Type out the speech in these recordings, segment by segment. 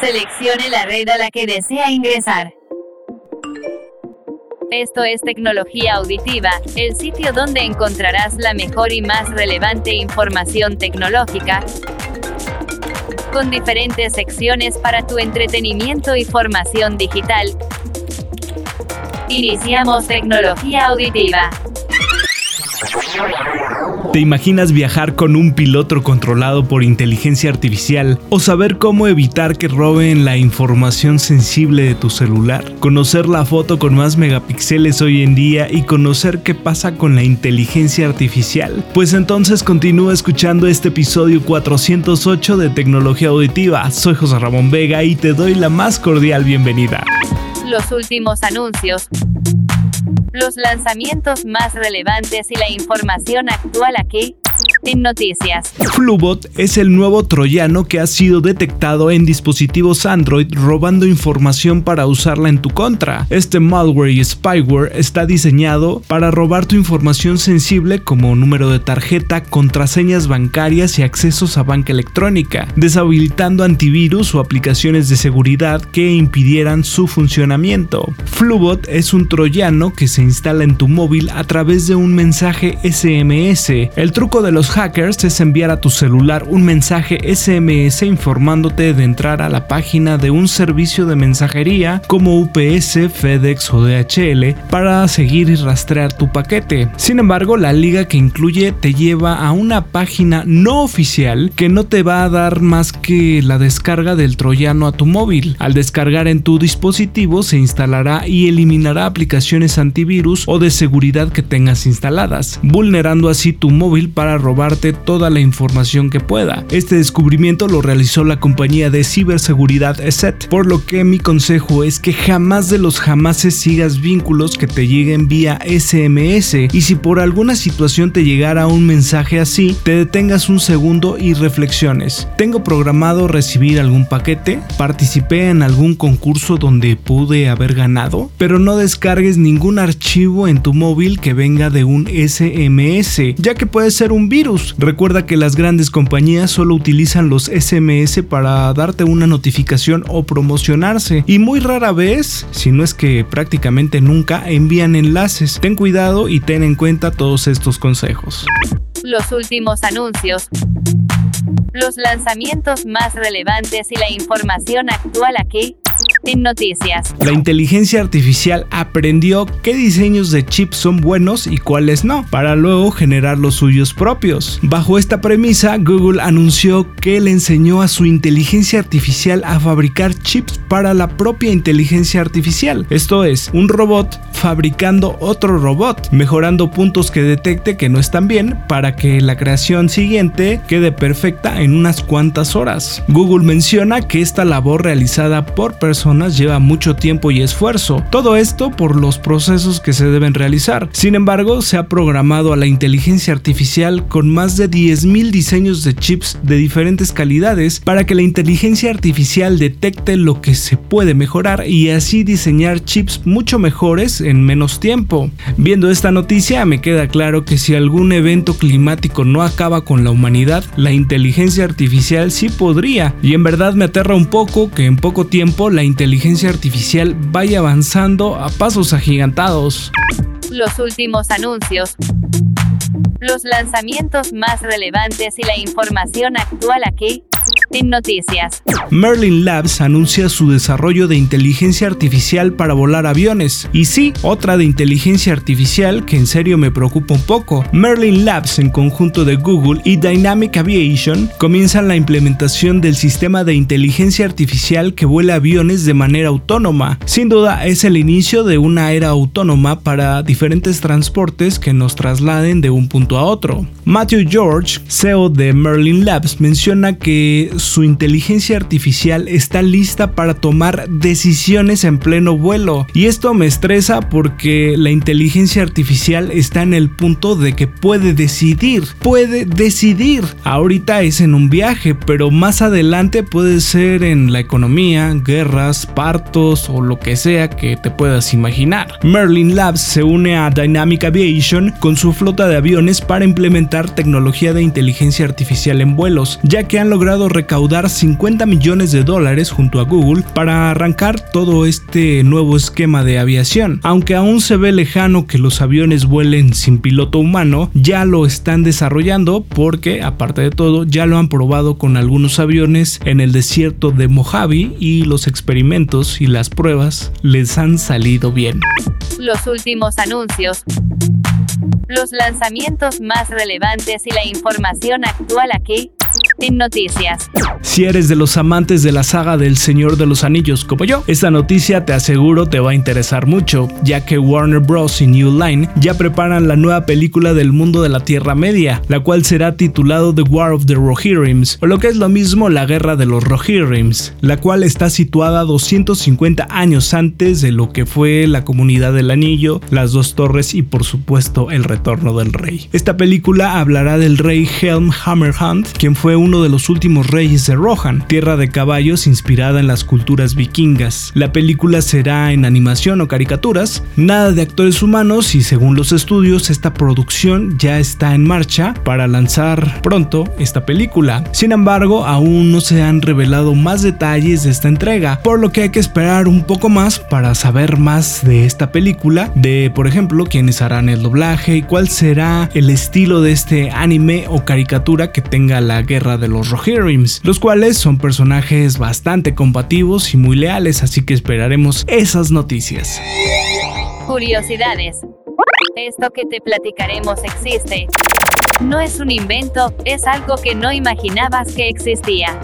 Seleccione la red a la que desea ingresar. Esto es Tecnología Auditiva, el sitio donde encontrarás la mejor y más relevante información tecnológica, con diferentes secciones para tu entretenimiento y formación digital. Iniciamos Tecnología Auditiva. ¿Te imaginas viajar con un piloto controlado por inteligencia artificial o saber cómo evitar que roben la información sensible de tu celular? Conocer la foto con más megapíxeles hoy en día y conocer qué pasa con la inteligencia artificial. Pues entonces continúa escuchando este episodio 408 de Tecnología Auditiva. Soy José Ramón Vega y te doy la más cordial bienvenida. Los últimos anuncios los lanzamientos más relevantes y la información actual aquí en noticias. Flubot es el nuevo troyano que ha sido detectado en dispositivos Android robando información para usarla en tu contra. Este malware y spyware está diseñado para robar tu información sensible como número de tarjeta, contraseñas bancarias y accesos a banca electrónica, deshabilitando antivirus o aplicaciones de seguridad que impidieran su funcionamiento. Flubot es un troyano que se instala en tu móvil a través de un mensaje SMS. El truco de los hackers es enviar a tu celular un mensaje SMS informándote de entrar a la página de un servicio de mensajería como UPS, FedEx o DHL para seguir y rastrear tu paquete. Sin embargo, la liga que incluye te lleva a una página no oficial que no te va a dar más que la descarga del troyano a tu móvil. Al descargar en tu dispositivo se instalará y eliminará aplicaciones antivirus o de seguridad que tengas instaladas, vulnerando así tu móvil para robar toda la información que pueda. Este descubrimiento lo realizó la compañía de ciberseguridad ESET, por lo que mi consejo es que jamás de los jamases sigas vínculos que te lleguen vía SMS y si por alguna situación te llegara un mensaje así, te detengas un segundo y reflexiones. ¿Tengo programado recibir algún paquete? ¿Participé en algún concurso donde pude haber ganado? Pero no descargues ningún archivo en tu móvil que venga de un SMS, ya que puede ser un virus Recuerda que las grandes compañías solo utilizan los SMS para darte una notificación o promocionarse y muy rara vez, si no es que prácticamente nunca, envían enlaces. Ten cuidado y ten en cuenta todos estos consejos. Los últimos anuncios los lanzamientos más relevantes y la información actual aquí en noticias. La inteligencia artificial aprendió qué diseños de chips son buenos y cuáles no, para luego generar los suyos propios. Bajo esta premisa, Google anunció que le enseñó a su inteligencia artificial a fabricar chips para la propia inteligencia artificial. Esto es, un robot fabricando otro robot, mejorando puntos que detecte que no están bien para que la creación siguiente quede perfecta en unas cuantas horas. Google menciona que esta labor realizada por personas lleva mucho tiempo y esfuerzo, todo esto por los procesos que se deben realizar. Sin embargo, se ha programado a la inteligencia artificial con más de 10.000 diseños de chips de diferentes calidades para que la inteligencia artificial detecte lo que se puede mejorar y así diseñar chips mucho mejores en menos tiempo. Viendo esta noticia me queda claro que si algún evento climático no acaba con la humanidad, la inteligencia artificial sí podría y en verdad me aterra un poco que en poco tiempo la inteligencia artificial vaya avanzando a pasos agigantados. Los últimos anuncios. Los lanzamientos más relevantes y la información actual aquí noticias. Merlin Labs anuncia su desarrollo de inteligencia artificial para volar aviones. Y sí, otra de inteligencia artificial que en serio me preocupa un poco. Merlin Labs, en conjunto de Google y Dynamic Aviation, comienzan la implementación del sistema de inteligencia artificial que vuela aviones de manera autónoma. Sin duda, es el inicio de una era autónoma para diferentes transportes que nos trasladen de un punto a otro. Matthew George, CEO de Merlin Labs, menciona que su inteligencia artificial está lista para tomar decisiones en pleno vuelo. Y esto me estresa porque la inteligencia artificial está en el punto de que puede decidir, puede decidir. Ahorita es en un viaje, pero más adelante puede ser en la economía, guerras, partos o lo que sea que te puedas imaginar. Merlin Labs se une a Dynamic Aviation con su flota de aviones para implementar tecnología de inteligencia artificial en vuelos, ya que han logrado recaudar 50 millones de dólares junto a Google para arrancar todo este nuevo esquema de aviación. Aunque aún se ve lejano que los aviones vuelen sin piloto humano, ya lo están desarrollando porque, aparte de todo, ya lo han probado con algunos aviones en el desierto de Mojave y los experimentos y las pruebas les han salido bien. Los últimos anuncios los lanzamientos más relevantes y la información actual aquí en noticias. Si eres de los amantes de la saga del Señor de los Anillos como yo, esta noticia te aseguro te va a interesar mucho, ya que Warner Bros. y New Line ya preparan la nueva película del mundo de la Tierra Media, la cual será titulado The War of the Rohirrims, o lo que es lo mismo la Guerra de los Rohirrims, la cual está situada 250 años antes de lo que fue la Comunidad del Anillo, las dos torres y por supuesto el retorno del rey. Esta película hablará del rey Helm Hammerhand, quien fue uno de los últimos reyes de Rohan, tierra de caballos inspirada en las culturas vikingas. La película será en animación o caricaturas, nada de actores humanos y según los estudios esta producción ya está en marcha para lanzar pronto esta película. Sin embargo, aún no se han revelado más detalles de esta entrega, por lo que hay que esperar un poco más para saber más de esta película, de por ejemplo quiénes harán el doblaje y cuál será el estilo de este anime o caricatura que tenga la guerra de los Rohirrims, los cuales son personajes bastante combativos y muy leales, así que esperaremos esas noticias. Curiosidades. Esto que te platicaremos existe. No es un invento, es algo que no imaginabas que existía.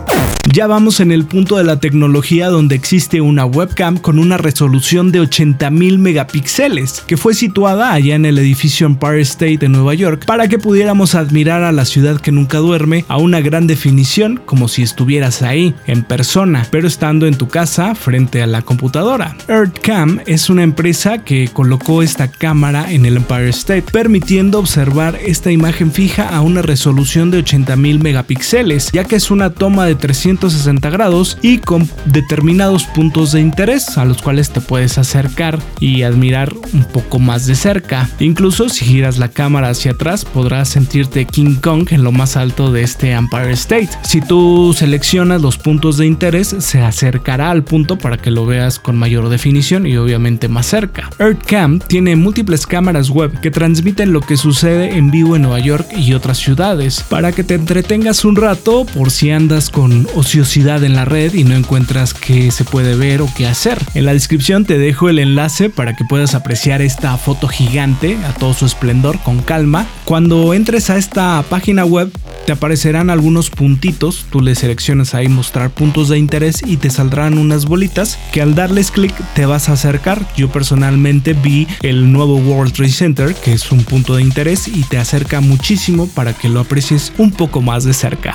Ya vamos en el punto de la tecnología donde existe una webcam con una resolución de 80.000 megapíxeles, que fue situada allá en el edificio Empire State de Nueva York para que pudiéramos admirar a la ciudad que nunca duerme a una gran definición como si estuvieras ahí, en persona, pero estando en tu casa frente a la computadora. EarthCam es una empresa que colocó esta cámara en el Empire State, permitiendo observar esta imagen fija a una resolución de 80.000 megapíxeles, ya que es una toma de 300 160 grados y con determinados puntos de interés a los cuales te puedes acercar y admirar un poco más de cerca. Incluso si giras la cámara hacia atrás podrás sentirte King Kong en lo más alto de este Empire State. Si tú seleccionas los puntos de interés se acercará al punto para que lo veas con mayor definición y obviamente más cerca. EarthCam tiene múltiples cámaras web que transmiten lo que sucede en vivo en Nueva York y otras ciudades para que te entretengas un rato por si andas con ociosidad en la red y no encuentras qué se puede ver o qué hacer. En la descripción te dejo el enlace para que puedas apreciar esta foto gigante a todo su esplendor con calma. Cuando entres a esta página web te aparecerán algunos puntitos, tú le seleccionas ahí mostrar puntos de interés y te saldrán unas bolitas que al darles clic te vas a acercar. Yo personalmente vi el nuevo World Trade Center que es un punto de interés y te acerca muchísimo para que lo aprecies un poco más de cerca.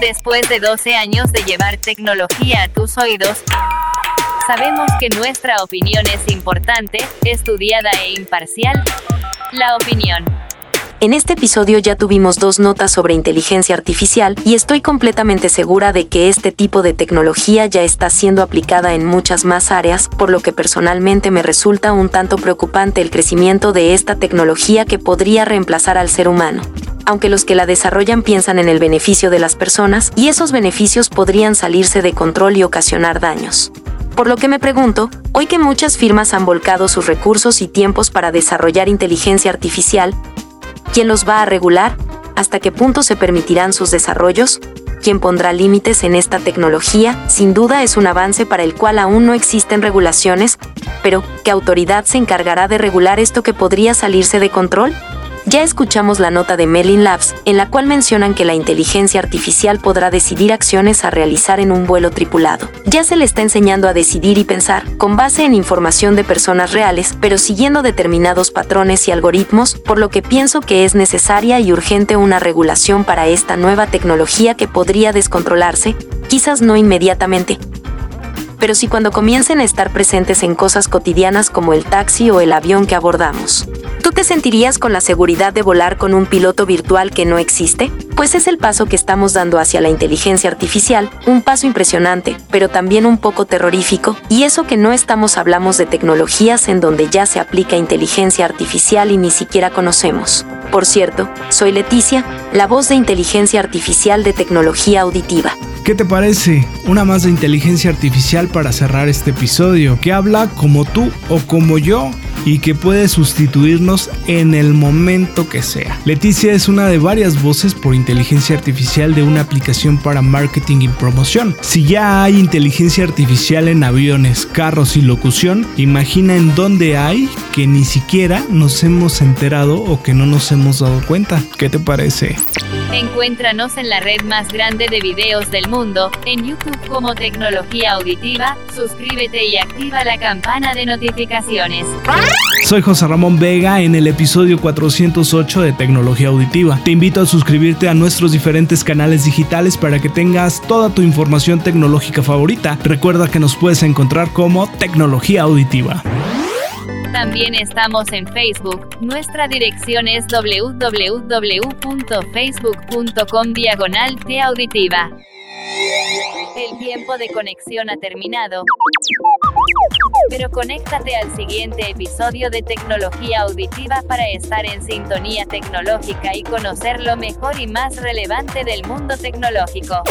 Después de 12 años de llevar tecnología a tus oídos, sabemos que nuestra opinión es importante, estudiada e imparcial. La opinión. En este episodio ya tuvimos dos notas sobre inteligencia artificial y estoy completamente segura de que este tipo de tecnología ya está siendo aplicada en muchas más áreas, por lo que personalmente me resulta un tanto preocupante el crecimiento de esta tecnología que podría reemplazar al ser humano aunque los que la desarrollan piensan en el beneficio de las personas, y esos beneficios podrían salirse de control y ocasionar daños. Por lo que me pregunto, hoy que muchas firmas han volcado sus recursos y tiempos para desarrollar inteligencia artificial, ¿quién los va a regular? ¿Hasta qué punto se permitirán sus desarrollos? ¿Quién pondrá límites en esta tecnología? Sin duda es un avance para el cual aún no existen regulaciones, pero ¿qué autoridad se encargará de regular esto que podría salirse de control? Ya escuchamos la nota de Melin Labs, en la cual mencionan que la inteligencia artificial podrá decidir acciones a realizar en un vuelo tripulado. Ya se le está enseñando a decidir y pensar, con base en información de personas reales, pero siguiendo determinados patrones y algoritmos, por lo que pienso que es necesaria y urgente una regulación para esta nueva tecnología que podría descontrolarse, quizás no inmediatamente, pero sí cuando comiencen a estar presentes en cosas cotidianas como el taxi o el avión que abordamos. ¿Tú te sentirías con la seguridad de volar con un piloto virtual que no existe? Pues es el paso que estamos dando hacia la inteligencia artificial, un paso impresionante, pero también un poco terrorífico, y eso que no estamos hablamos de tecnologías en donde ya se aplica inteligencia artificial y ni siquiera conocemos. Por cierto, soy Leticia, la voz de inteligencia artificial de tecnología auditiva. ¿Qué te parece? Una más de inteligencia artificial para cerrar este episodio, que habla como tú o como yo y que puede sustituirnos en el momento que sea. Leticia es una de varias voces por inteligencia artificial de una aplicación para marketing y promoción. Si ya hay inteligencia artificial en aviones, carros y locución, imagina en dónde hay que ni siquiera nos hemos enterado o que no nos hemos dado cuenta. ¿Qué te parece? Encuéntranos en la red más grande de videos del mundo, en YouTube como Tecnología Auditiva, suscríbete y activa la campana de notificaciones. Soy José Ramón Vega en el episodio 408 de Tecnología Auditiva. Te invito a suscribirte a nuestros diferentes canales digitales para que tengas toda tu información tecnológica favorita. Recuerda que nos puedes encontrar como Tecnología Auditiva. También estamos en Facebook. Nuestra dirección es www.facebook.com diagonal auditiva. El tiempo de conexión ha terminado. Pero conéctate al siguiente episodio de Tecnología Auditiva para estar en sintonía tecnológica y conocer lo mejor y más relevante del mundo tecnológico.